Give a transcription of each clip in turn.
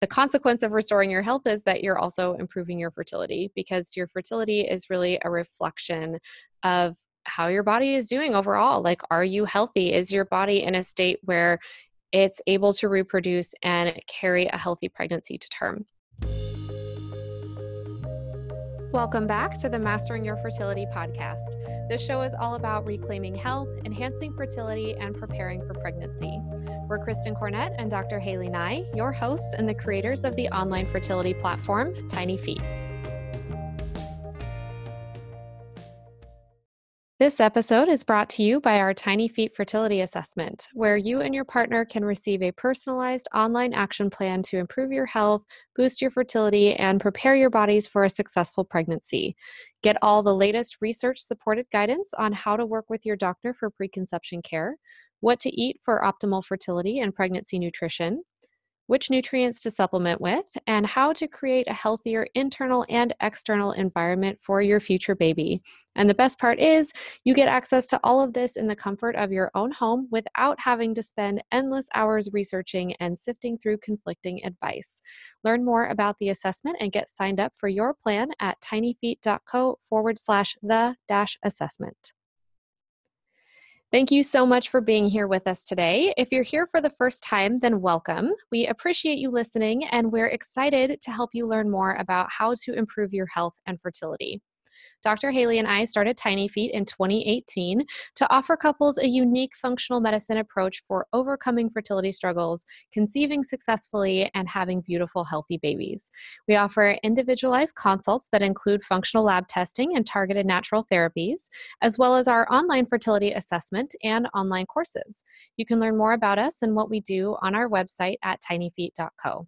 the consequence of restoring your health is that you're also improving your fertility because your fertility is really a reflection of how your body is doing overall. Like, are you healthy? Is your body in a state where it's able to reproduce and carry a healthy pregnancy to term? Welcome back to the Mastering Your Fertility podcast. This show is all about reclaiming health, enhancing fertility, and preparing for pregnancy. We're Kristen Cornett and Dr. Haley Nye, your hosts and the creators of the online fertility platform, Tiny Feet. This episode is brought to you by our Tiny Feet Fertility Assessment, where you and your partner can receive a personalized online action plan to improve your health, boost your fertility, and prepare your bodies for a successful pregnancy. Get all the latest research supported guidance on how to work with your doctor for preconception care, what to eat for optimal fertility and pregnancy nutrition, which nutrients to supplement with, and how to create a healthier internal and external environment for your future baby. And the best part is, you get access to all of this in the comfort of your own home without having to spend endless hours researching and sifting through conflicting advice. Learn more about the assessment and get signed up for your plan at tinyfeet.co forward slash the dash assessment. Thank you so much for being here with us today. If you're here for the first time, then welcome. We appreciate you listening, and we're excited to help you learn more about how to improve your health and fertility. Dr. Haley and I started Tiny Feet in 2018 to offer couples a unique functional medicine approach for overcoming fertility struggles, conceiving successfully, and having beautiful, healthy babies. We offer individualized consults that include functional lab testing and targeted natural therapies, as well as our online fertility assessment and online courses. You can learn more about us and what we do on our website at tinyfeet.co.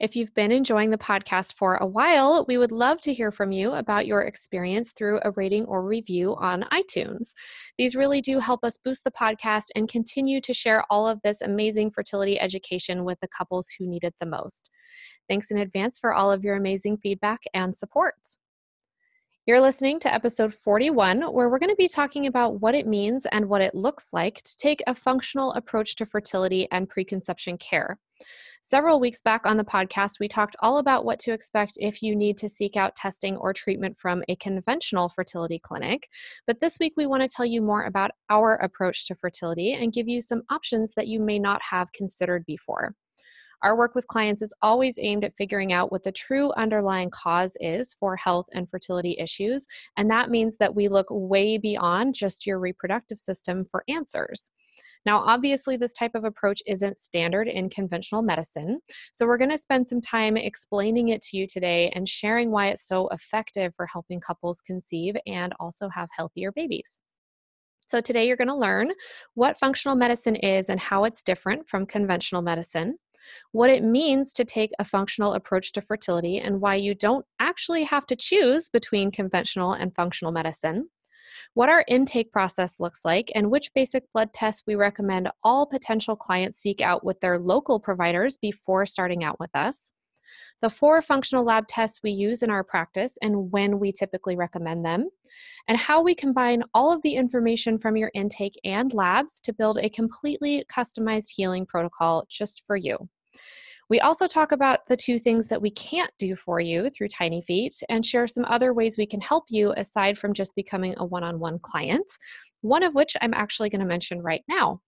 If you've been enjoying the podcast for a while, we would love to hear from you about your experience through a rating or review on iTunes. These really do help us boost the podcast and continue to share all of this amazing fertility education with the couples who need it the most. Thanks in advance for all of your amazing feedback and support. You're listening to episode 41, where we're going to be talking about what it means and what it looks like to take a functional approach to fertility and preconception care. Several weeks back on the podcast, we talked all about what to expect if you need to seek out testing or treatment from a conventional fertility clinic. But this week, we want to tell you more about our approach to fertility and give you some options that you may not have considered before. Our work with clients is always aimed at figuring out what the true underlying cause is for health and fertility issues, and that means that we look way beyond just your reproductive system for answers. Now, obviously, this type of approach isn't standard in conventional medicine, so we're going to spend some time explaining it to you today and sharing why it's so effective for helping couples conceive and also have healthier babies. So, today you're going to learn what functional medicine is and how it's different from conventional medicine, what it means to take a functional approach to fertility, and why you don't actually have to choose between conventional and functional medicine, what our intake process looks like, and which basic blood tests we recommend all potential clients seek out with their local providers before starting out with us, the four functional lab tests we use in our practice and when we typically recommend them, and how we combine all of the information from your intake and labs to build a completely customized healing protocol just for you. We also talk about the two things that we can't do for you through Tiny Feet and share some other ways we can help you aside from just becoming a one on one client, one of which I'm actually going to mention right now.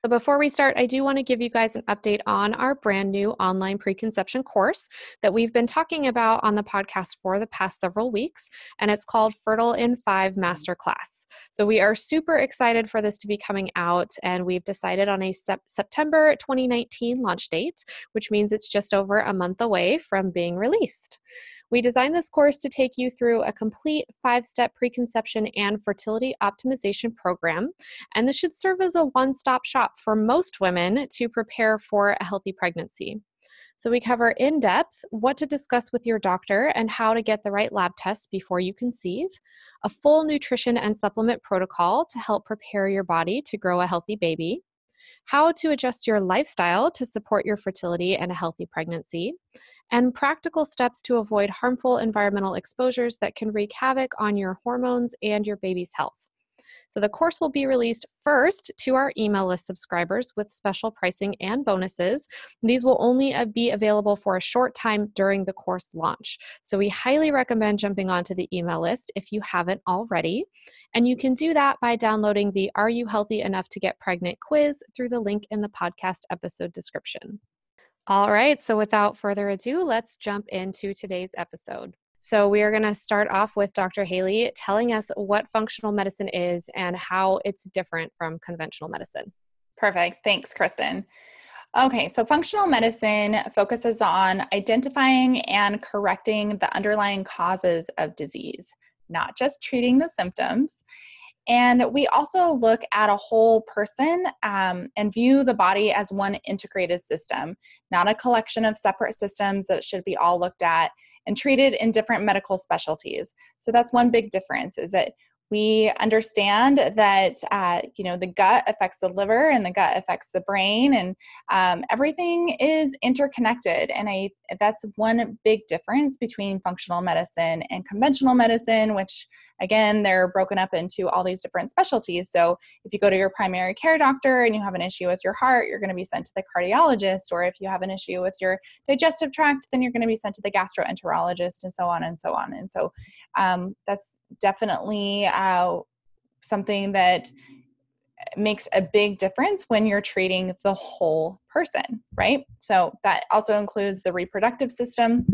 So, before we start, I do want to give you guys an update on our brand new online preconception course that we've been talking about on the podcast for the past several weeks, and it's called Fertile in Five Masterclass. So, we are super excited for this to be coming out, and we've decided on a sep- September 2019 launch date, which means it's just over a month away from being released. We designed this course to take you through a complete five step preconception and fertility optimization program, and this should serve as a one stop shop for most women to prepare for a healthy pregnancy. So, we cover in depth what to discuss with your doctor and how to get the right lab tests before you conceive, a full nutrition and supplement protocol to help prepare your body to grow a healthy baby, how to adjust your lifestyle to support your fertility and a healthy pregnancy, and practical steps to avoid harmful environmental exposures that can wreak havoc on your hormones and your baby's health. So the course will be released first to our email list subscribers with special pricing and bonuses. These will only uh, be available for a short time during the course launch. So we highly recommend jumping onto the email list if you haven't already. And you can do that by downloading the Are You Healthy Enough to Get Pregnant quiz through the link in the podcast episode description. All right, so without further ado, let's jump into today's episode. So, we are going to start off with Dr. Haley telling us what functional medicine is and how it's different from conventional medicine. Perfect. Thanks, Kristen. Okay, so functional medicine focuses on identifying and correcting the underlying causes of disease, not just treating the symptoms. And we also look at a whole person um, and view the body as one integrated system, not a collection of separate systems that should be all looked at and treated in different medical specialties. So that's one big difference is that we understand that uh, you know the gut affects the liver and the gut affects the brain and um, everything is interconnected and i that's one big difference between functional medicine and conventional medicine which again they're broken up into all these different specialties. So if you go to your primary care doctor and you have an issue with your heart you're going to be sent to the cardiologist or if you have an issue with your digestive tract then you're going to be sent to the gastroenterologist and so on and so on. And so um, that's definitely uh, something that makes a big difference when you're treating the whole person, right? So that also includes the reproductive system.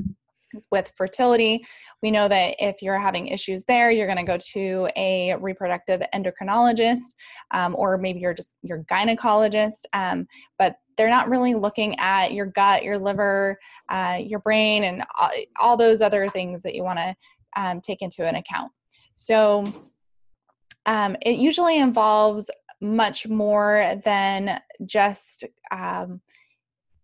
With fertility, we know that if you're having issues there, you're going to go to a reproductive endocrinologist, um, or maybe you're just your gynecologist. Um, but they're not really looking at your gut, your liver, uh, your brain, and all, all, those other things that you want to um, take into an account. So um, it usually involves much more than just um,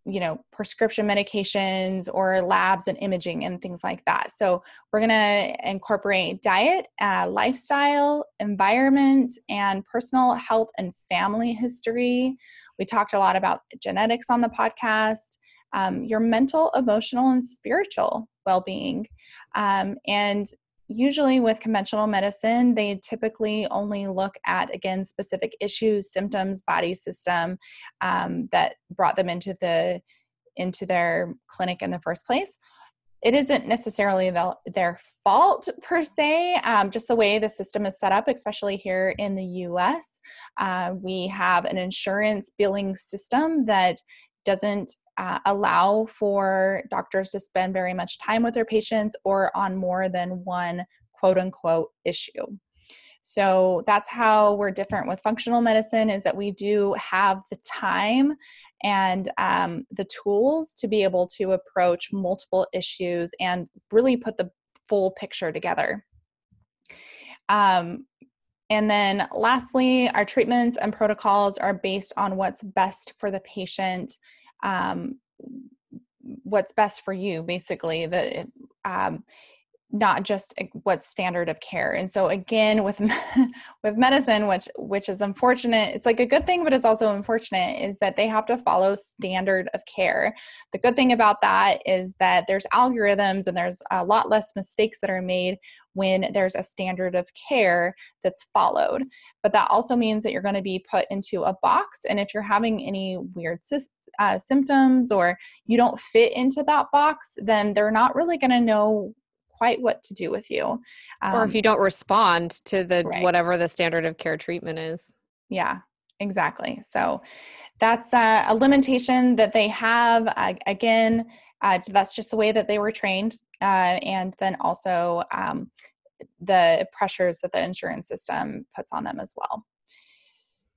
you know prescription medications or labs and imaging and things like that. So we're going to incorporate diet uh, lifestyle environment and personal health and family history. We talked a lot about genetics on the podcast um, your mental emotional and spiritual well-being. Um, and usually with conventional medicine they typically only look at again specific issues symptoms body system um, that brought them into the into their clinic in the first place it isn't necessarily the, their fault per se, um, just the way the system is set up, especially here in the US. Uh, we have an insurance billing system that doesn't uh, allow for doctors to spend very much time with their patients or on more than one quote unquote issue. So that's how we're different with functional medicine is that we do have the time and um, the tools to be able to approach multiple issues and really put the full picture together. Um, and then lastly, our treatments and protocols are based on what's best for the patient um, what's best for you basically the um, not just what's standard of care. And so again with with medicine which which is unfortunate it's like a good thing but it's also unfortunate is that they have to follow standard of care. The good thing about that is that there's algorithms and there's a lot less mistakes that are made when there's a standard of care that's followed. But that also means that you're going to be put into a box and if you're having any weird uh, symptoms or you don't fit into that box then they're not really going to know quite what to do with you. Um, or if um, you don't respond to the right. whatever the standard of care treatment is. Yeah, exactly. So that's uh, a limitation that they have. Uh, again, uh, that's just the way that they were trained. Uh, and then also um, the pressures that the insurance system puts on them as well.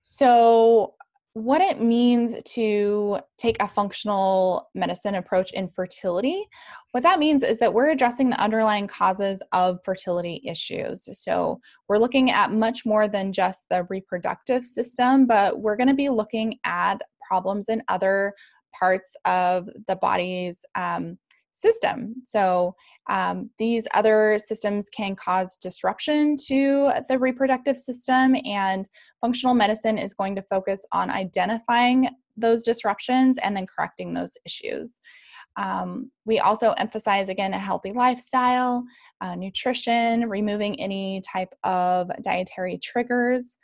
So, what it means to take a functional medicine approach in fertility. What that means is that we're addressing the underlying causes of fertility issues. So, we're looking at much more than just the reproductive system, but we're going to be looking at problems in other parts of the body's um, system. So, um, these other systems can cause disruption to the reproductive system, and functional medicine is going to focus on identifying those disruptions and then correcting those issues. Um, we also emphasize again a healthy lifestyle, uh, nutrition, removing any type of dietary triggers,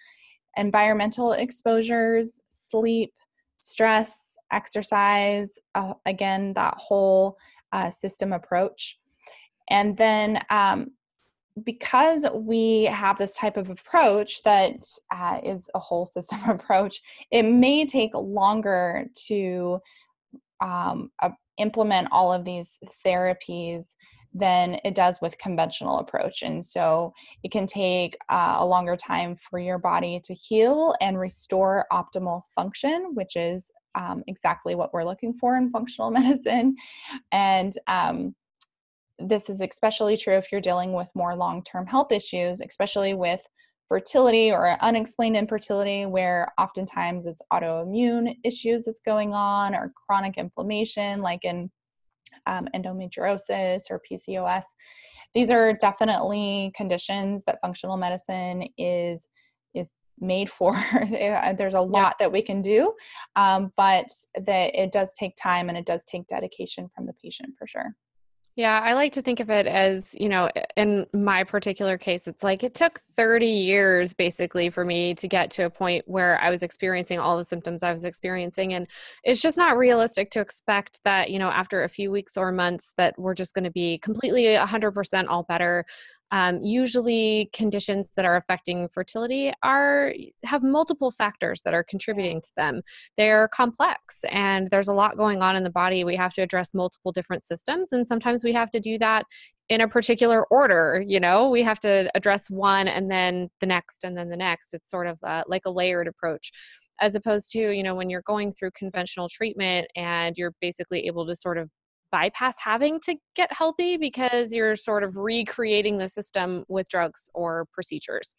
environmental exposures, sleep, stress, exercise, uh, again, that whole uh, system approach. And then um, because we have this type of approach that uh, is a whole system approach, it may take longer to um, uh, implement all of these therapies than it does with conventional approach and so it can take uh, a longer time for your body to heal and restore optimal function which is um, exactly what we're looking for in functional medicine and um, this is especially true if you're dealing with more long-term health issues especially with fertility or unexplained infertility, where oftentimes it's autoimmune issues that's going on or chronic inflammation, like in um, endometriosis or PCOS. These are definitely conditions that functional medicine is made for. There's a lot yeah. that we can do, um, but that it does take time and it does take dedication from the patient for sure. Yeah, I like to think of it as, you know, in my particular case, it's like it took 30 years basically for me to get to a point where I was experiencing all the symptoms I was experiencing. And it's just not realistic to expect that, you know, after a few weeks or months that we're just going to be completely 100% all better um, usually conditions that are affecting fertility are have multiple factors that are contributing to them. They're complex and there's a lot going on in the body. We have to address multiple different systems and sometimes we have to do that in a particular order you know? We have to address one and then the next and then the next. It's sort of uh, like a layered approach as opposed to you know when you're going through conventional treatment and you're basically able to sort of bypass having to get healthy because you're sort of recreating the system with drugs or procedures.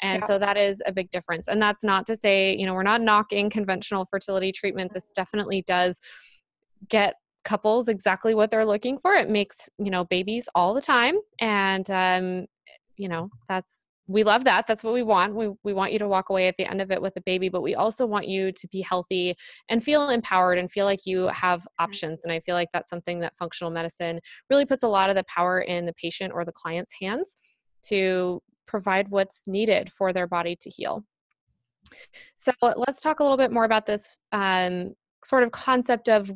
And yeah. so that is a big difference. And that's not to say, you know, we're not knocking conventional fertility treatment. This definitely does get couples exactly what they're looking for. It makes, you know, babies all the time. And, um, you know, that's we love that that's what we want we, we want you to walk away at the end of it with a baby but we also want you to be healthy and feel empowered and feel like you have mm-hmm. options and i feel like that's something that functional medicine really puts a lot of the power in the patient or the client's hands to provide what's needed for their body to heal so let's talk a little bit more about this um, sort of concept of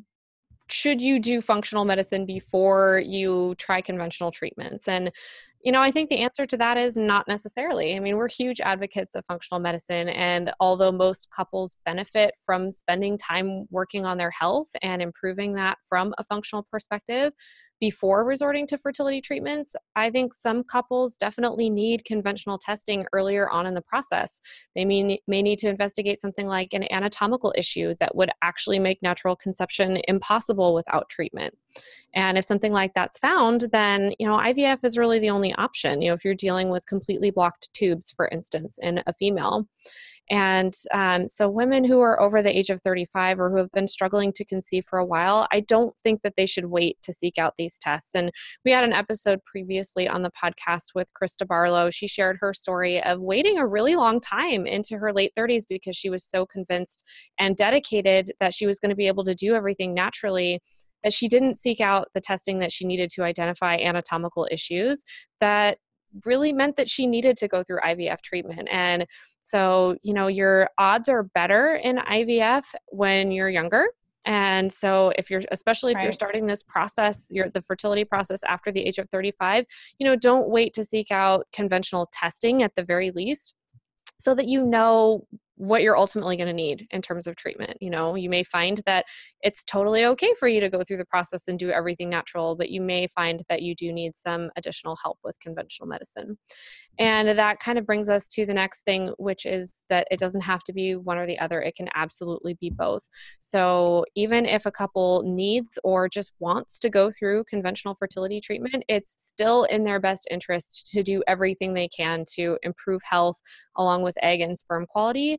should you do functional medicine before you try conventional treatments and you know, I think the answer to that is not necessarily. I mean, we're huge advocates of functional medicine. And although most couples benefit from spending time working on their health and improving that from a functional perspective, before resorting to fertility treatments, I think some couples definitely need conventional testing earlier on in the process. They may, may need to investigate something like an anatomical issue that would actually make natural conception impossible without treatment. And if something like that's found, then you know IVF is really the only option. You know, if you're dealing with completely blocked tubes, for instance, in a female. And um, so, women who are over the age of 35 or who have been struggling to conceive for a while, I don't think that they should wait to seek out these tests. And we had an episode previously on the podcast with Krista Barlow. She shared her story of waiting a really long time into her late 30s because she was so convinced and dedicated that she was going to be able to do everything naturally that she didn't seek out the testing that she needed to identify anatomical issues that really meant that she needed to go through IVF treatment. And so, you know, your odds are better in IVF when you're younger. And so if you're especially if right. you're starting this process, your the fertility process after the age of 35, you know, don't wait to seek out conventional testing at the very least so that you know what you're ultimately going to need in terms of treatment. You know, you may find that it's totally okay for you to go through the process and do everything natural, but you may find that you do need some additional help with conventional medicine. And that kind of brings us to the next thing, which is that it doesn't have to be one or the other, it can absolutely be both. So, even if a couple needs or just wants to go through conventional fertility treatment, it's still in their best interest to do everything they can to improve health along with egg and sperm quality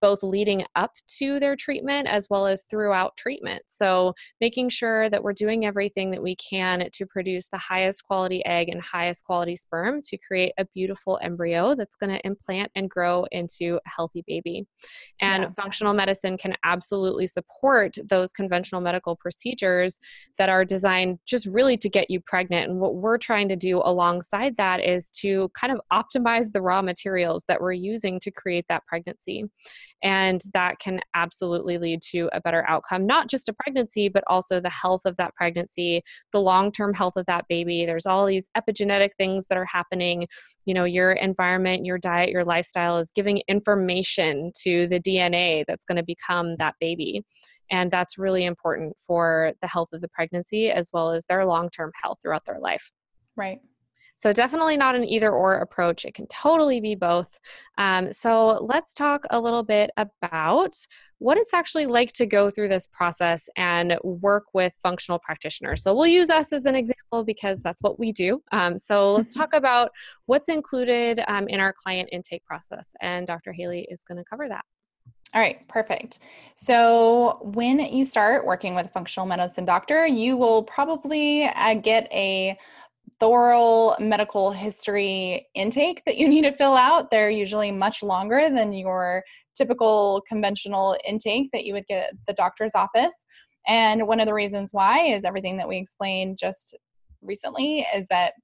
both leading up to their treatment as well as throughout treatment. So, making sure that we're doing everything that we can to produce the highest quality egg and highest quality sperm to create a beautiful embryo that's going to implant and grow into a healthy baby. And yeah. functional medicine can absolutely support those conventional medical procedures that are designed just really to get you pregnant. And what we're trying to do alongside that is to kind of optimize the raw materials that we're using to create that pregnancy. And that can absolutely lead to a better outcome, not just a pregnancy, but also the health of that pregnancy, the long term health of that baby. There's all these epigenetic things that are happening. You know, your environment, your diet, your lifestyle is giving information to the DNA that's going to become that baby. And that's really important for the health of the pregnancy as well as their long term health throughout their life. Right. So, definitely not an either or approach. It can totally be both. Um, so, let's talk a little bit about what it's actually like to go through this process and work with functional practitioners. So, we'll use us as an example because that's what we do. Um, so, let's talk about what's included um, in our client intake process. And Dr. Haley is going to cover that. All right, perfect. So, when you start working with a functional medicine doctor, you will probably uh, get a thorough medical history intake that you need to fill out. They're usually much longer than your typical conventional intake that you would get at the doctor's office. And one of the reasons why is everything that we explained just recently is that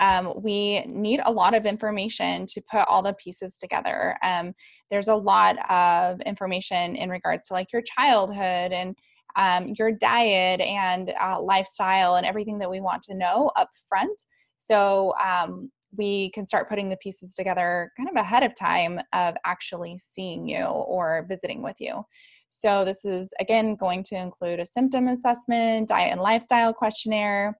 um, we need a lot of information to put all the pieces together. Um, there's a lot of information in regards to like your childhood and um, your diet and uh, lifestyle and everything that we want to know up front. So um, we can start putting the pieces together kind of ahead of time of actually seeing you or visiting with you. So, this is again going to include a symptom assessment, diet and lifestyle questionnaire.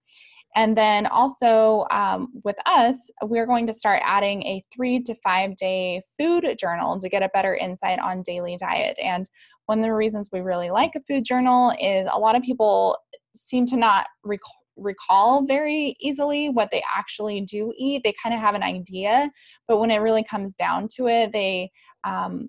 And then also um, with us, we're going to start adding a three to five day food journal to get a better insight on daily diet. And one of the reasons we really like a food journal is a lot of people seem to not recall recall very easily what they actually do eat. They kind of have an idea, but when it really comes down to it, they um,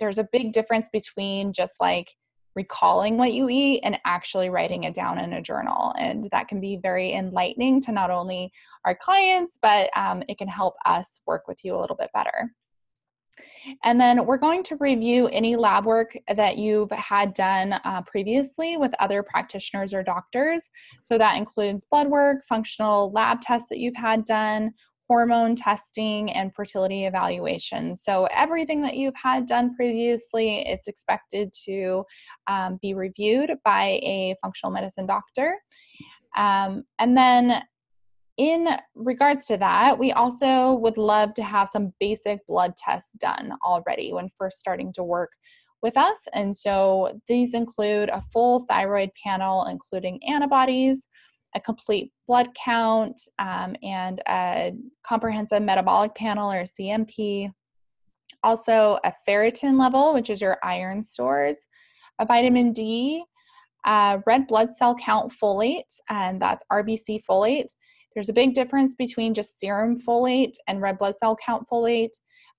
there's a big difference between just like recalling what you eat and actually writing it down in a journal. And that can be very enlightening to not only our clients, but um, it can help us work with you a little bit better. And then we're going to review any lab work that you've had done uh, previously with other practitioners or doctors. So that includes blood work, functional lab tests that you've had done, hormone testing, and fertility evaluations. So everything that you've had done previously, it's expected to um, be reviewed by a functional medicine doctor. Um, and then in regards to that, we also would love to have some basic blood tests done already when first starting to work with us. And so these include a full thyroid panel, including antibodies, a complete blood count, um, and a comprehensive metabolic panel or CMP. Also, a ferritin level, which is your iron stores, a vitamin D, red blood cell count folate, and that's RBC folate there's a big difference between just serum folate and red blood cell count folate.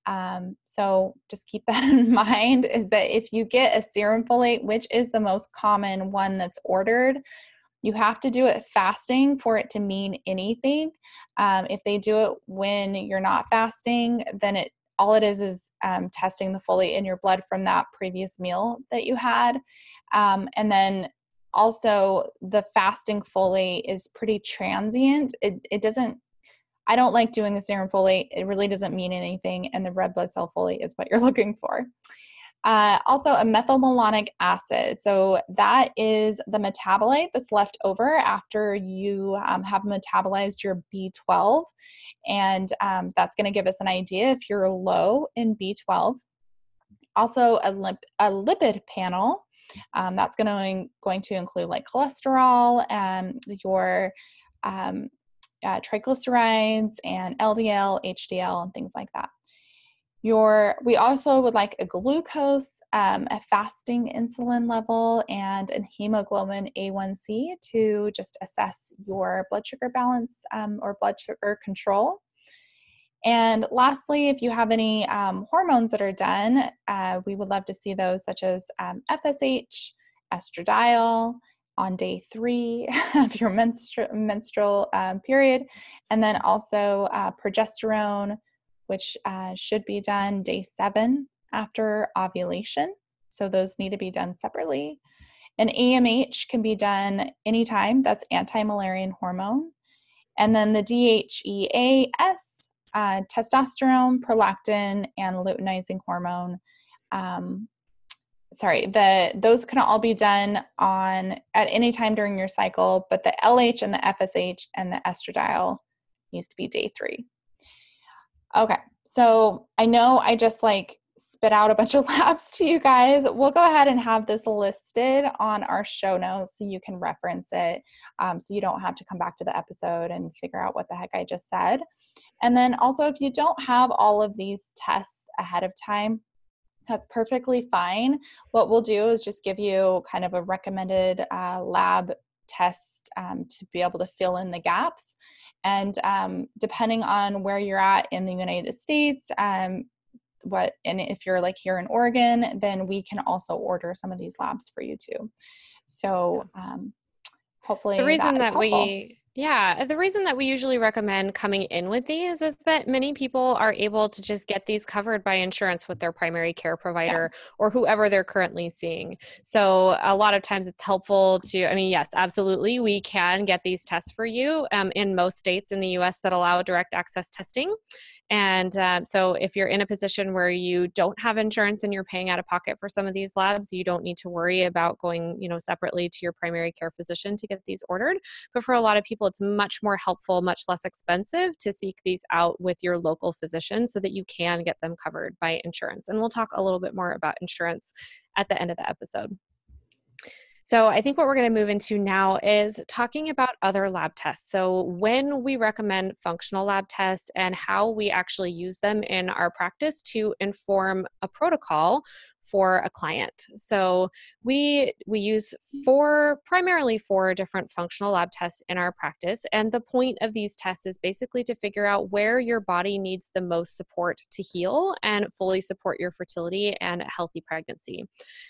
Um, so just keep that in mind is that if you get a serum folate, which is the most common one that's ordered, you have to do it fasting for it to mean anything. Um, if they do it when you're not fasting, then it all it is is um, testing the folate in your blood from that previous meal that you had. Um, and then also the fasting folate is pretty transient. It, it doesn't i don't like doing the serum folate. It really doesn't mean anything and the red blood cell folate is what you're looking for. Uh, also a methylmalonic acid. So that is the metabolite that's left over after you um, have metabolized your b12 and um, that's going to give us an idea if you're low in b12 also a, lip, a lipid panel um, that's going to going to include like cholesterol and your um, uh, triglycerides and LDL, HDL, and things like that. Your, we also would like a glucose, um, a fasting insulin level, and a hemoglobin A1C to just assess your blood sugar balance um, or blood sugar control. And lastly, if you have any um, hormones that are done, uh, we would love to see those, such as um, FSH, estradiol, on day three of your menstru- menstrual um, period, and then also uh, progesterone, which uh, should be done day seven after ovulation. So those need to be done separately. An AMH can be done anytime, that's anti Müllerian hormone. And then the DHEAS, uh, testosterone, prolactin, and luteinizing hormone. Um, sorry, the those can all be done on at any time during your cycle, but the LH and the FSH and the estradiol needs to be day three. Okay, so I know I just like spit out a bunch of labs to you guys. We'll go ahead and have this listed on our show notes so you can reference it um, so you don't have to come back to the episode and figure out what the heck I just said. And then also, if you don't have all of these tests ahead of time, that's perfectly fine. What we'll do is just give you kind of a recommended uh, lab test um, to be able to fill in the gaps. And um, depending on where you're at in the United States, um, what and if you're like here in Oregon, then we can also order some of these labs for you too. So um, hopefully the reason that, that we yeah, the reason that we usually recommend coming in with these is that many people are able to just get these covered by insurance with their primary care provider yeah. or whoever they're currently seeing. So, a lot of times it's helpful to, I mean, yes, absolutely, we can get these tests for you um, in most states in the US that allow direct access testing. And um, so, if you're in a position where you don't have insurance and you're paying out of pocket for some of these labs, you don't need to worry about going, you know, separately to your primary care physician to get these ordered. But for a lot of people, it's much more helpful, much less expensive to seek these out with your local physician so that you can get them covered by insurance. And we'll talk a little bit more about insurance at the end of the episode. So, I think what we're going to move into now is talking about other lab tests. So, when we recommend functional lab tests and how we actually use them in our practice to inform a protocol for a client. So we we use four primarily four different functional lab tests in our practice and the point of these tests is basically to figure out where your body needs the most support to heal and fully support your fertility and healthy pregnancy.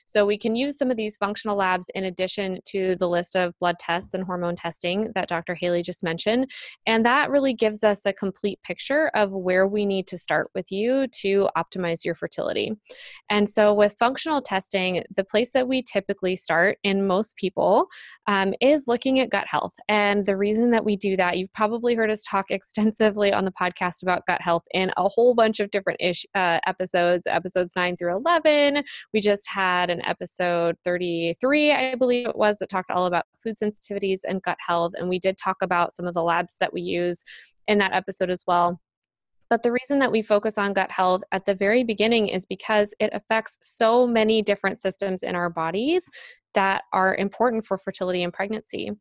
So we can use some of these functional labs in addition to the list of blood tests and hormone testing that Dr. Haley just mentioned and that really gives us a complete picture of where we need to start with you to optimize your fertility. And so with functional testing, the place that we typically start in most people um, is looking at gut health. And the reason that we do that, you've probably heard us talk extensively on the podcast about gut health in a whole bunch of different ish, uh, episodes, episodes 9 through 11. We just had an episode 33, I believe it was, that talked all about food sensitivities and gut health. And we did talk about some of the labs that we use in that episode as well. But the reason that we focus on gut health at the very beginning is because it affects so many different systems in our bodies that are important for fertility and pregnancy.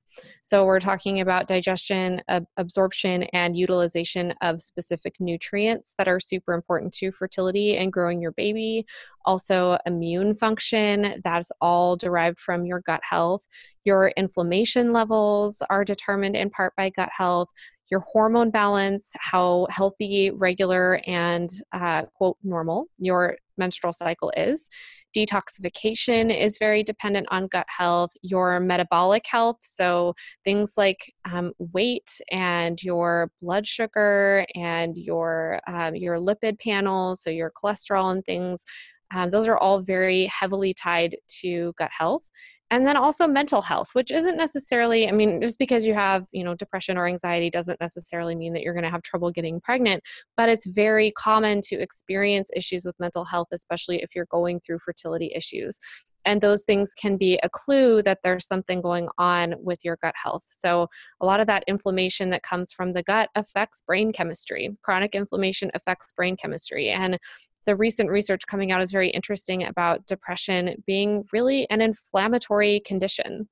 So, we're talking about digestion, ab- absorption, and utilization of specific nutrients that are super important to fertility and growing your baby. Also, immune function, that's all derived from your gut health. Your inflammation levels are determined in part by gut health your hormone balance, how healthy, regular, and uh, quote normal your menstrual cycle is. Detoxification is very dependent on gut health, your metabolic health, so things like um, weight and your blood sugar and your um, your lipid panels, so your cholesterol and things. Um, those are all very heavily tied to gut health and then also mental health which isn't necessarily i mean just because you have you know depression or anxiety doesn't necessarily mean that you're going to have trouble getting pregnant but it's very common to experience issues with mental health especially if you're going through fertility issues and those things can be a clue that there's something going on with your gut health. So, a lot of that inflammation that comes from the gut affects brain chemistry. Chronic inflammation affects brain chemistry. And the recent research coming out is very interesting about depression being really an inflammatory condition.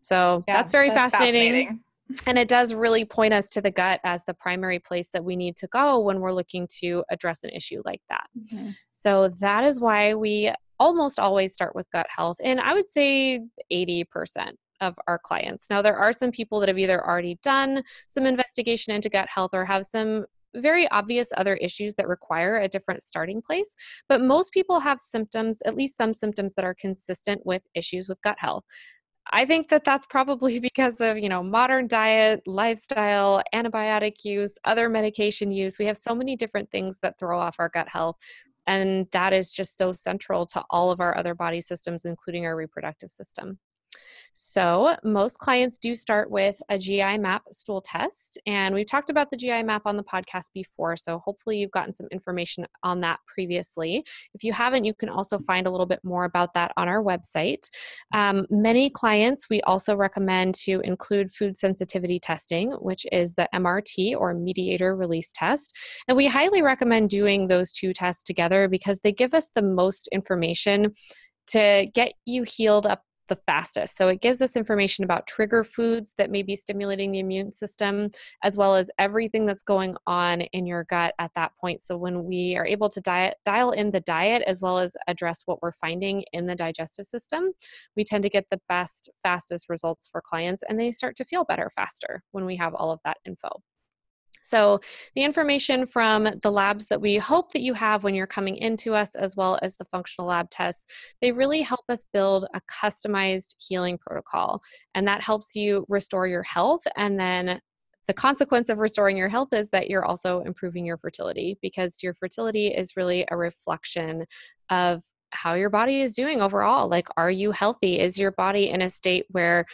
So yeah, that's very that's fascinating. fascinating. And it does really point us to the gut as the primary place that we need to go when we're looking to address an issue like that. Mm-hmm. So that is why we almost always start with gut health. And I would say 80% of our clients. Now, there are some people that have either already done some investigation into gut health or have some very obvious other issues that require a different starting place, but most people have symptoms, at least some symptoms that are consistent with issues with gut health. I think that that's probably because of, you know, modern diet, lifestyle, antibiotic use, other medication use. We have so many different things that throw off our gut health. And that is just so central to all of our other body systems, including our reproductive system. So, most clients do start with a GI map stool test. And we've talked about the GI map on the podcast before. So, hopefully, you've gotten some information on that previously. If you haven't, you can also find a little bit more about that on our website. Um, many clients, we also recommend to include food sensitivity testing, which is the MRT or mediator release test. And we highly recommend doing those two tests together because they give us the most information to get you healed up the fastest. So it gives us information about trigger foods that may be stimulating the immune system, as well as everything that's going on in your gut at that point. So when we are able to diet, dial in the diet as well as address what we're finding in the digestive system, we tend to get the best, fastest results for clients, and they start to feel better faster when we have all of that info. So, the information from the labs that we hope that you have when you're coming into us, as well as the functional lab tests, they really help us build a customized healing protocol. And that helps you restore your health. And then the consequence of restoring your health is that you're also improving your fertility because your fertility is really a reflection of how your body is doing overall. Like, are you healthy? Is your body in a state where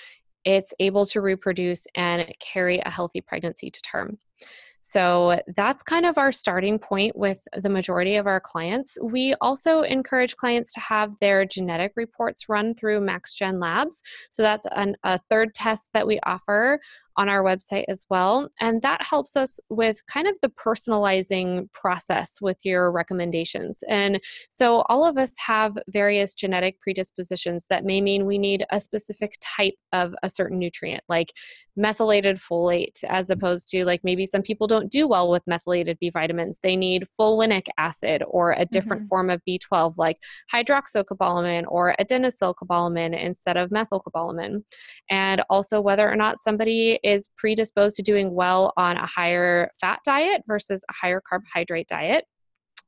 it's able to reproduce and carry a healthy pregnancy to term? So that's kind of our starting point with the majority of our clients. We also encourage clients to have their genetic reports run through MaxGen Labs. So that's an, a third test that we offer on our website as well. And that helps us with kind of the personalizing process with your recommendations. And so all of us have various genetic predispositions that may mean we need a specific type of a certain nutrient, like methylated folate, as opposed to like maybe some people don't do well with methylated B vitamins. They need folinic acid or a different mm-hmm. form of B12, like hydroxycobalamin or adenosylcobalamin instead of methylcobalamin. And also whether or not somebody is predisposed to doing well on a higher fat diet versus a higher carbohydrate diet.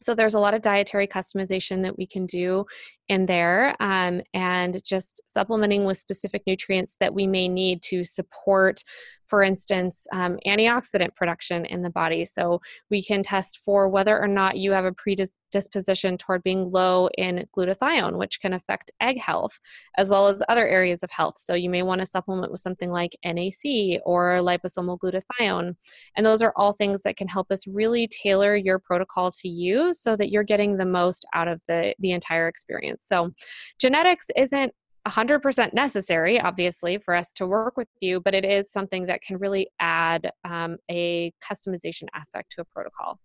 So there's a lot of dietary customization that we can do in there um, and just supplementing with specific nutrients that we may need to support for instance um, antioxidant production in the body. So we can test for whether or not you have a predisposition toward being low in glutathione which can affect egg health as well as other areas of health. So you may want to supplement with something like nac or liposomal glutathione. And those are all things that can help us really tailor your protocol to you so that you're getting the most out of the the entire experience so, genetics isn't 100% necessary, obviously, for us to work with you, but it is something that can really add um, a customization aspect to a protocol.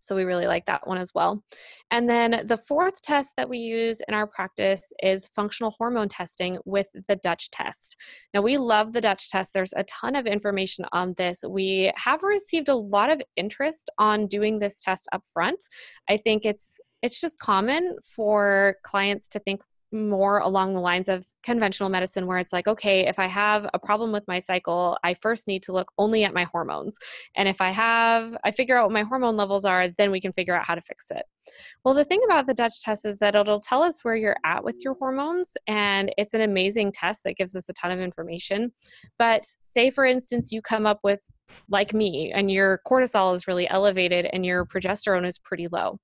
So we really like that one as well. And then the fourth test that we use in our practice is functional hormone testing with the Dutch test. Now we love the Dutch test. There's a ton of information on this. We have received a lot of interest on doing this test up front. I think it's it's just common for clients to think more along the lines of conventional medicine where it's like okay if i have a problem with my cycle i first need to look only at my hormones. And if i have i figure out what my hormone levels are then we can figure out how to fix it. Well the thing about the dutch test is that it'll tell us where you're at with your hormones and it's an amazing test that gives us a ton of information. But say for instance you come up with like me and your cortisol is really elevated and your progesterone is pretty low.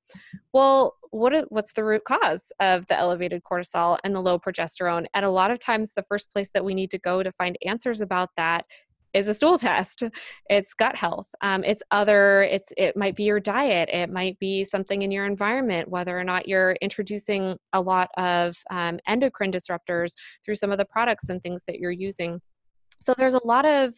Well what what's the root cause of the elevated cortisol and the low progesterone? And a lot of times the first place that we need to go to find answers about that is a stool test. It's gut health. Um, it's other it's it might be your diet. It might be something in your environment whether or not you're introducing a lot of um, endocrine disruptors through some of the products and things that you're using. So there's a lot of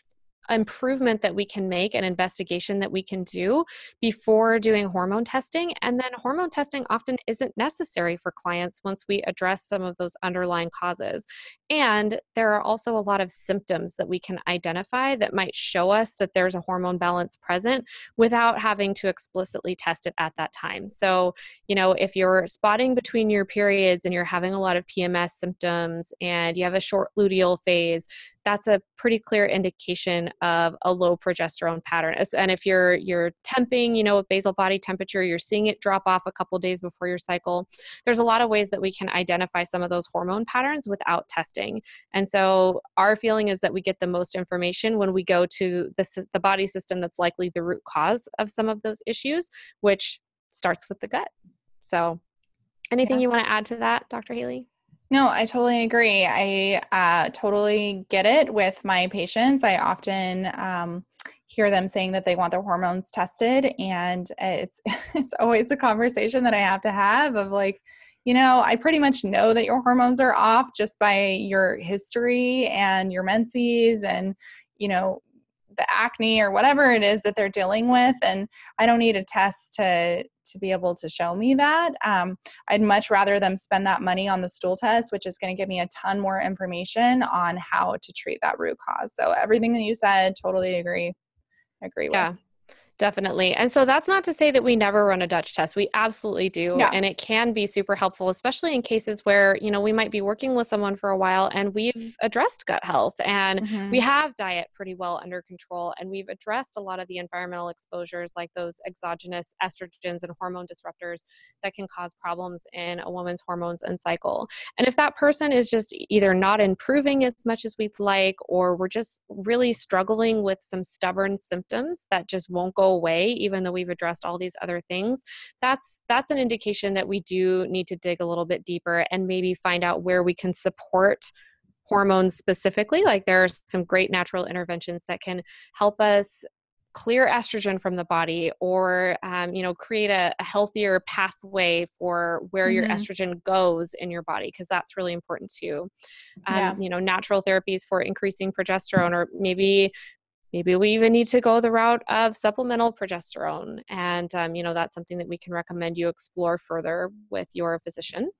improvement that we can make an investigation that we can do before doing hormone testing and then hormone testing often isn't necessary for clients once we address some of those underlying causes. And there are also a lot of symptoms that we can identify that might show us that there's a hormone balance present without having to explicitly test it at that time. So you know if you're spotting between your periods and you're having a lot of pms symptoms and you have a short luteal phase that's a pretty clear indication of a low progesterone pattern. And if you're you're temping, you know, with basal body temperature, you're seeing it drop off a couple days before your cycle. There's a lot of ways that we can identify some of those hormone patterns without testing. And so our feeling is that we get the most information when we go to the the body system that's likely the root cause of some of those issues, which starts with the gut. So anything yeah. you want to add to that, Dr. Haley? No, I totally agree. I uh, totally get it with my patients. I often um, hear them saying that they want their hormones tested, and it's it's always a conversation that I have to have of like, you know, I pretty much know that your hormones are off just by your history and your menses, and you know, the acne or whatever it is that they're dealing with and i don't need a test to to be able to show me that. Um, i'd much rather them spend that money on the stool test which is going to give me a ton more information on how to treat that root cause. So everything that you said totally agree agree yeah. with Definitely. And so that's not to say that we never run a Dutch test. We absolutely do. Yeah. And it can be super helpful, especially in cases where, you know, we might be working with someone for a while and we've addressed gut health and mm-hmm. we have diet pretty well under control and we've addressed a lot of the environmental exposures like those exogenous estrogens and hormone disruptors that can cause problems in a woman's hormones and cycle. And if that person is just either not improving as much as we'd like or we're just really struggling with some stubborn symptoms that just won't go away even though we've addressed all these other things that's that's an indication that we do need to dig a little bit deeper and maybe find out where we can support hormones specifically like there are some great natural interventions that can help us clear estrogen from the body or um, you know create a, a, healthier pathway for where mm-hmm. your estrogen goes in your body because that's really important too um, yeah. you know natural therapies for increasing progesterone or maybe maybe we even need to go the route of supplemental progesterone and um, you know that's something that we can recommend you explore further with your physician.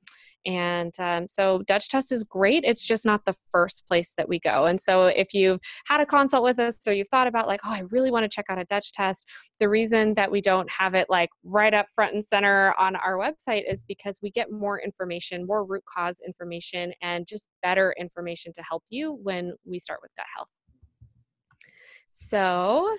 And um, so dutch test is great it's just not the first place that we go. And so if you've had a consult with us or you've thought about like oh i really want to check out a dutch test the reason that we don't have it like right up front and center on our website is because we get more information more root cause information and just better information to help you when we start with gut health so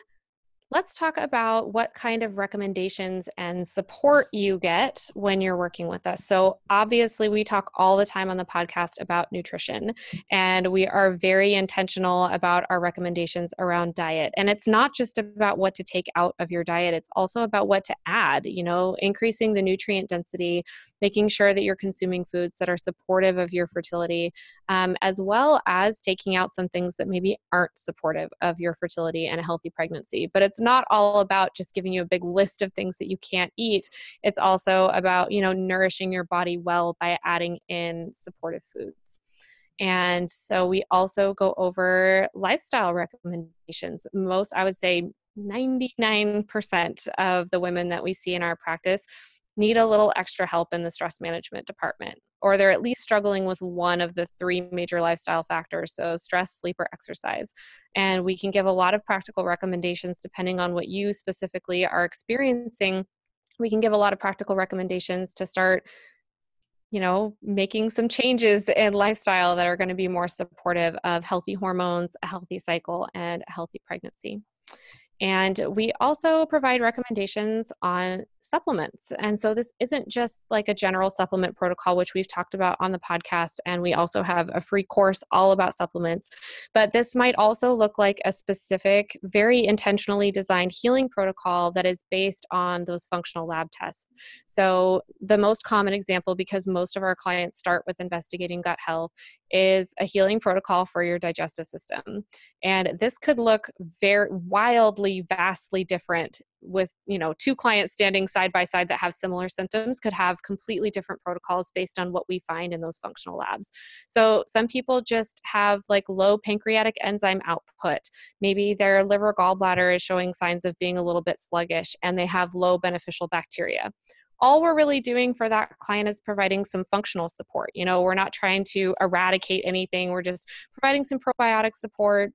let's talk about what kind of recommendations and support you get when you're working with us. So, obviously, we talk all the time on the podcast about nutrition, and we are very intentional about our recommendations around diet. And it's not just about what to take out of your diet, it's also about what to add, you know, increasing the nutrient density, making sure that you're consuming foods that are supportive of your fertility, um, as well as taking out some things that maybe aren't supportive of your fertility and a healthy pregnancy. But it's not all about just giving you a big list of things that you can't eat. It's also about, you know, nourishing your body well by adding in supportive foods. And so we also go over lifestyle recommendations. Most, I would say, 99% of the women that we see in our practice need a little extra help in the stress management department, or they're at least struggling with one of the three major lifestyle factors so, stress, sleep, or exercise. And we can give a lot of practical recommendations depending on what you specifically are experiencing. We can give a lot of practical recommendations to start you know, making some changes in lifestyle that are going to be more supportive of healthy hormones, a healthy cycle, and a healthy pregnancy. And we also provide recommendations on supplements. And so this isn't just like a general supplement protocol, which we've talked about on the podcast. And we also have a free course all about supplements. But this might also look like a specific, very intentionally designed healing protocol that is based on those functional lab tests. So the most common example, because most of our clients start with investigating gut health, is a healing protocol for your digestive system. And this could look very wildly, vastly different with, you know, two clients standing side by side that have similar symptoms could have completely different protocols based on what we find in those functional labs. So some people just have like low pancreatic enzyme output. Maybe their liver gallbladder is showing signs of being a little bit sluggish and they have low beneficial bacteria all we're really doing for that client is providing some functional support. You know, we're not trying to eradicate anything, we're just providing some probiotic support,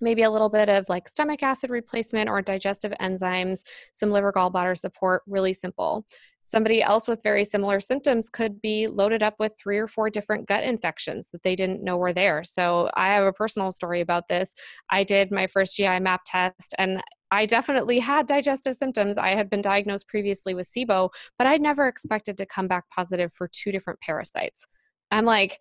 maybe a little bit of like stomach acid replacement or digestive enzymes, some liver gallbladder support, really simple. Somebody else with very similar symptoms could be loaded up with three or four different gut infections that they didn't know were there. So, I have a personal story about this. I did my first GI map test and I definitely had digestive symptoms. I had been diagnosed previously with SIBO, but I'd never expected to come back positive for two different parasites. I'm like,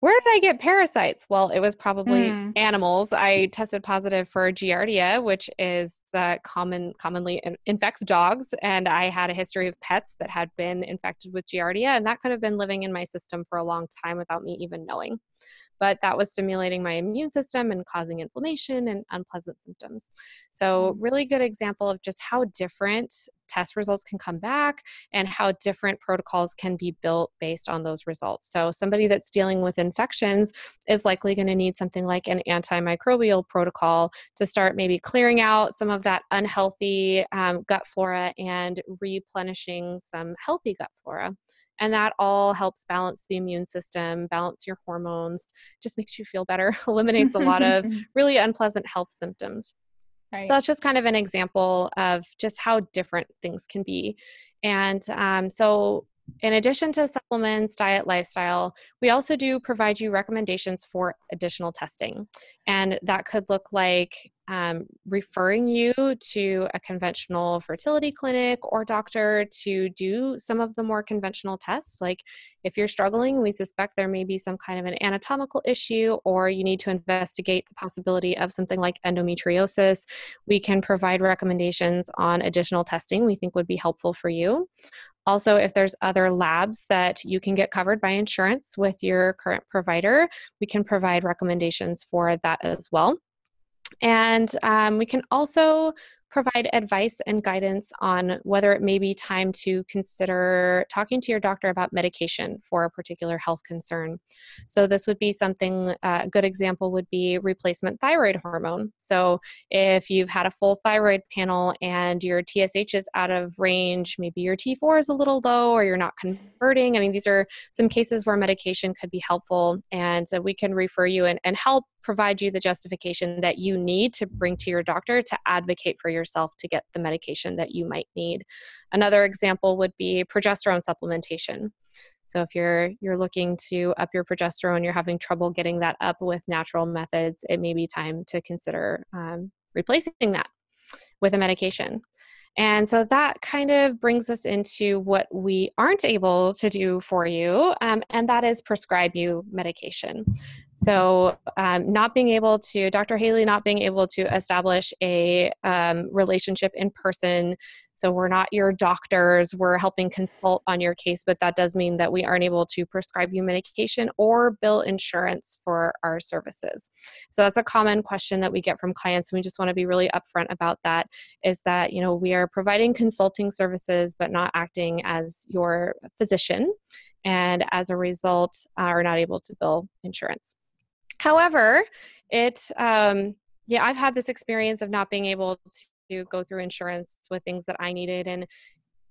where did I get parasites? Well, it was probably mm. animals. I tested positive for Giardia, which is uh, common commonly infects dogs, and I had a history of pets that had been infected with Giardia, and that could have been living in my system for a long time without me even knowing but that was stimulating my immune system and causing inflammation and unpleasant symptoms. So, mm-hmm. really good example of just how different test results can come back and how different protocols can be built based on those results. So, somebody that's dealing with infections is likely going to need something like an antimicrobial protocol to start maybe clearing out some of that unhealthy um, gut flora and replenishing some healthy gut flora. And that all helps balance the immune system, balance your hormones, just makes you feel better, eliminates a lot of really unpleasant health symptoms. Right. So that's just kind of an example of just how different things can be. And um, so in addition to supplements, diet, lifestyle, we also do provide you recommendations for additional testing. And that could look like um, referring you to a conventional fertility clinic or doctor to do some of the more conventional tests. Like if you're struggling, we suspect there may be some kind of an anatomical issue, or you need to investigate the possibility of something like endometriosis. We can provide recommendations on additional testing we think would be helpful for you. Also, if there's other labs that you can get covered by insurance with your current provider, we can provide recommendations for that as well. And um, we can also provide advice and guidance on whether it may be time to consider talking to your doctor about medication for a particular health concern. So, this would be something, uh, a good example would be replacement thyroid hormone. So, if you've had a full thyroid panel and your TSH is out of range, maybe your T4 is a little low or you're not converting. I mean, these are some cases where medication could be helpful, and so we can refer you and, and help provide you the justification that you need to bring to your doctor to advocate for yourself to get the medication that you might need. Another example would be progesterone supplementation. So if you're you're looking to up your progesterone, you're having trouble getting that up with natural methods, it may be time to consider um, replacing that with a medication. And so that kind of brings us into what we aren't able to do for you, um, and that is prescribe you medication. So, um, not being able to, Dr. Haley, not being able to establish a um, relationship in person so we're not your doctors, we're helping consult on your case, but that does mean that we aren't able to prescribe you medication or bill insurance for our services. So that's a common question that we get from clients. And we just want to be really upfront about that is that, you know, we are providing consulting services, but not acting as your physician. And as a result, are not able to bill insurance. However, it, um, yeah, I've had this experience of not being able to go through insurance with things that I needed. And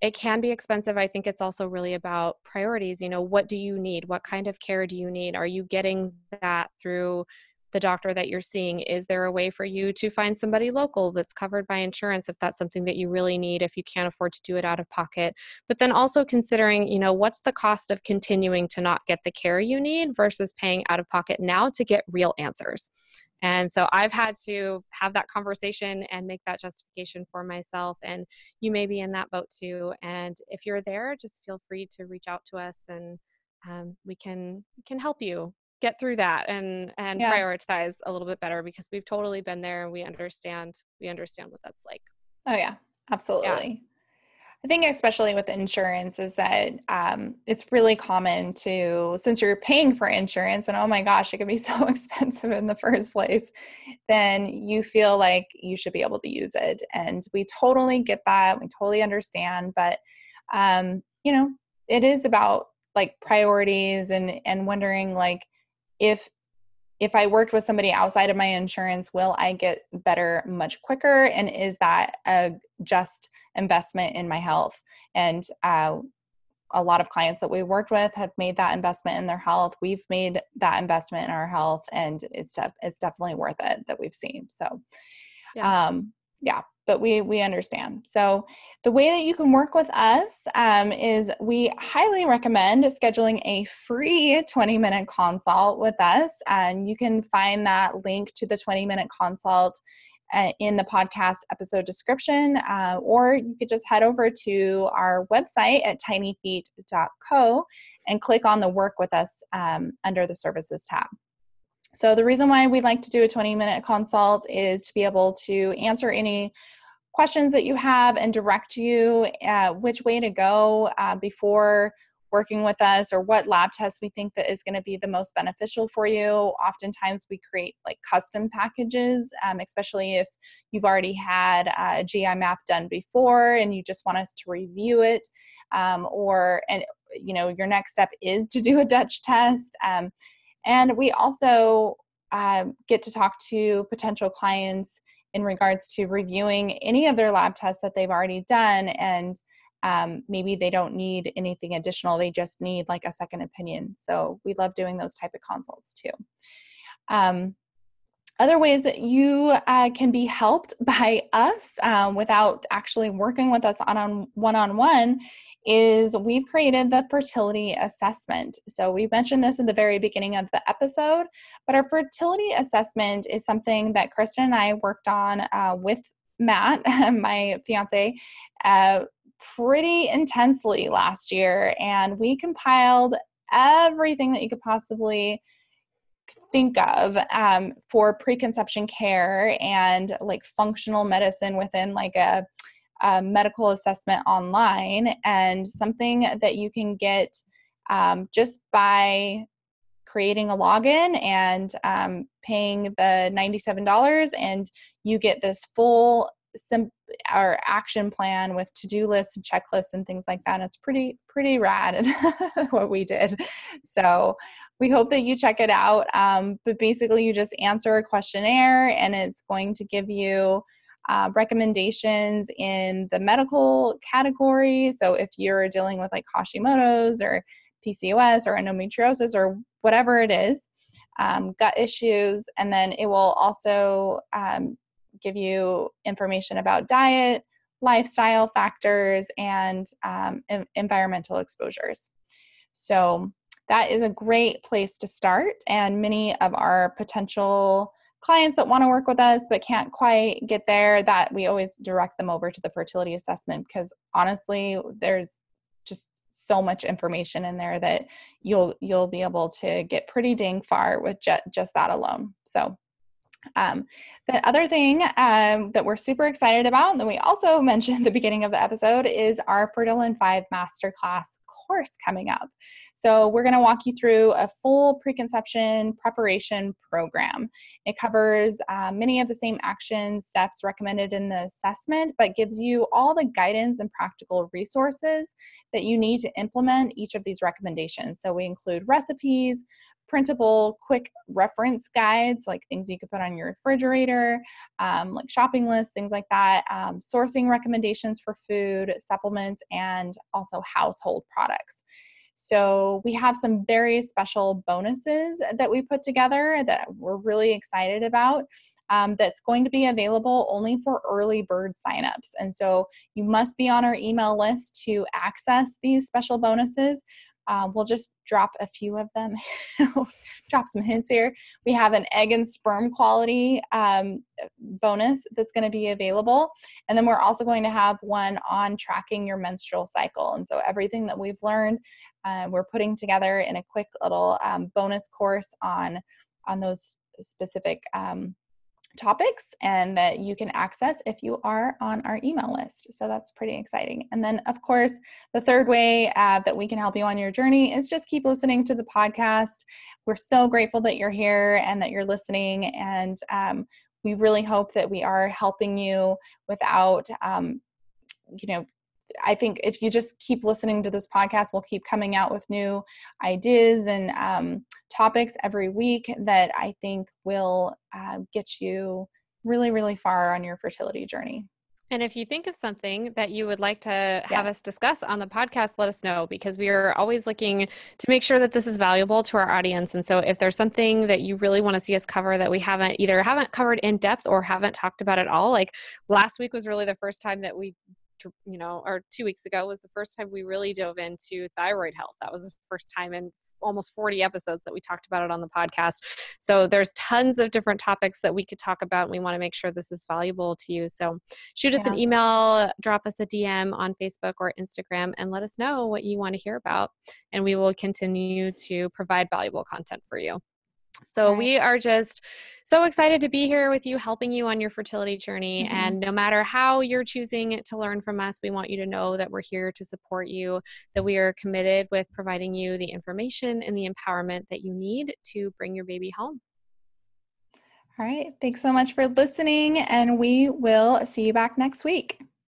it can be expensive. I think it's also really about priorities. You know, what do you need? What kind of care do you need? Are you getting that through the doctor that you're seeing? Is there a way for you to find somebody local that's covered by insurance if that's something that you really need, if you can't afford to do it out of pocket? But then also considering, you know, what's the cost of continuing to not get the care you need versus paying out of pocket now to get real answers? And so I've had to have that conversation and make that justification for myself. And you may be in that boat too. And if you're there, just feel free to reach out to us and um, we can can help you get through that and and yeah. prioritize a little bit better because we've totally been there and we understand we understand what that's like. Oh yeah, absolutely. I think especially with insurance is that um, it's really common to since you're paying for insurance and oh my gosh it can be so expensive in the first place, then you feel like you should be able to use it, and we totally get that, we totally understand, but um, you know it is about like priorities and and wondering like if if I worked with somebody outside of my insurance, will I get better much quicker? And is that a just investment in my health? And uh, a lot of clients that we worked with have made that investment in their health. We've made that investment in our health, and it's def- it's definitely worth it that we've seen. So, yeah. Um, yeah. But we we understand. So the way that you can work with us um, is we highly recommend scheduling a free 20 minute consult with us, and you can find that link to the 20 minute consult uh, in the podcast episode description, uh, or you could just head over to our website at tinyfeet.co and click on the work with us um, under the services tab. So, the reason why we like to do a 20 minute consult is to be able to answer any questions that you have and direct you uh, which way to go uh, before working with us or what lab test we think that is going to be the most beneficial for you. Oftentimes, we create like custom packages, um, especially if you've already had a GI map done before and you just want us to review it, um, or and you know your next step is to do a Dutch test. Um, and we also uh, get to talk to potential clients in regards to reviewing any of their lab tests that they've already done and um, maybe they don't need anything additional they just need like a second opinion. So we love doing those type of consults too. Um, other ways that you uh, can be helped by us um, without actually working with us on, on one-on-one is we've created the fertility assessment. So we mentioned this in the very beginning of the episode, but our fertility assessment is something that Kristen and I worked on uh, with Matt, my fiance, uh, pretty intensely last year, and we compiled everything that you could possibly think of um, for preconception care and like functional medicine within like a, a medical assessment online and something that you can get um, just by creating a login and um, paying the $97 and you get this full sim- our action plan with to-do lists and checklists and things like that. And it's pretty pretty rad what we did. So we hope that you check it out. Um, but basically, you just answer a questionnaire, and it's going to give you uh, recommendations in the medical category. So if you're dealing with like Hashimoto's or PCOS or endometriosis or whatever it is, um, gut issues, and then it will also um, give you information about diet, lifestyle factors, and um, environmental exposures. So that is a great place to start. And many of our potential clients that want to work with us but can't quite get there, that we always direct them over to the fertility assessment because honestly, there's just so much information in there that you'll you'll be able to get pretty dang far with ju- just that alone. So um, the other thing um, that we're super excited about, and that we also mentioned at the beginning of the episode, is our Fertile in 5 Masterclass course coming up. So, we're going to walk you through a full preconception preparation program. It covers uh, many of the same action steps recommended in the assessment, but gives you all the guidance and practical resources that you need to implement each of these recommendations. So, we include recipes, printable quick reference guides like things you could put on your refrigerator um, like shopping lists things like that um, sourcing recommendations for food supplements and also household products so we have some very special bonuses that we put together that we're really excited about um, that's going to be available only for early bird signups. And so you must be on our email list to access these special bonuses. Um, we'll just drop a few of them, drop some hints here. We have an egg and sperm quality um, bonus that's going to be available. And then we're also going to have one on tracking your menstrual cycle. And so everything that we've learned, uh, we're putting together in a quick little um, bonus course on, on those specific um, topics and that you can access if you are on our email list. So that's pretty exciting. And then, of course, the third way uh, that we can help you on your journey is just keep listening to the podcast. We're so grateful that you're here and that you're listening. And um, we really hope that we are helping you without, um, you know, I think if you just keep listening to this podcast, we'll keep coming out with new ideas and um, topics every week that I think will uh, get you really, really far on your fertility journey. And if you think of something that you would like to have yes. us discuss on the podcast, let us know because we are always looking to make sure that this is valuable to our audience. And so if there's something that you really want to see us cover that we haven't either haven't covered in depth or haven't talked about at all, like last week was really the first time that we you know, or two weeks ago was the first time we really dove into thyroid health. That was the first time in almost 40 episodes that we talked about it on the podcast. So there's tons of different topics that we could talk about. And we want to make sure this is valuable to you. So shoot us yeah. an email, drop us a DM on Facebook or Instagram, and let us know what you want to hear about. And we will continue to provide valuable content for you. So we are just so excited to be here with you, helping you on your fertility journey. Mm-hmm. And no matter how you're choosing to learn from us, we want you to know that we're here to support you, that we are committed with providing you the information and the empowerment that you need to bring your baby home. All right. Thanks so much for listening, and we will see you back next week.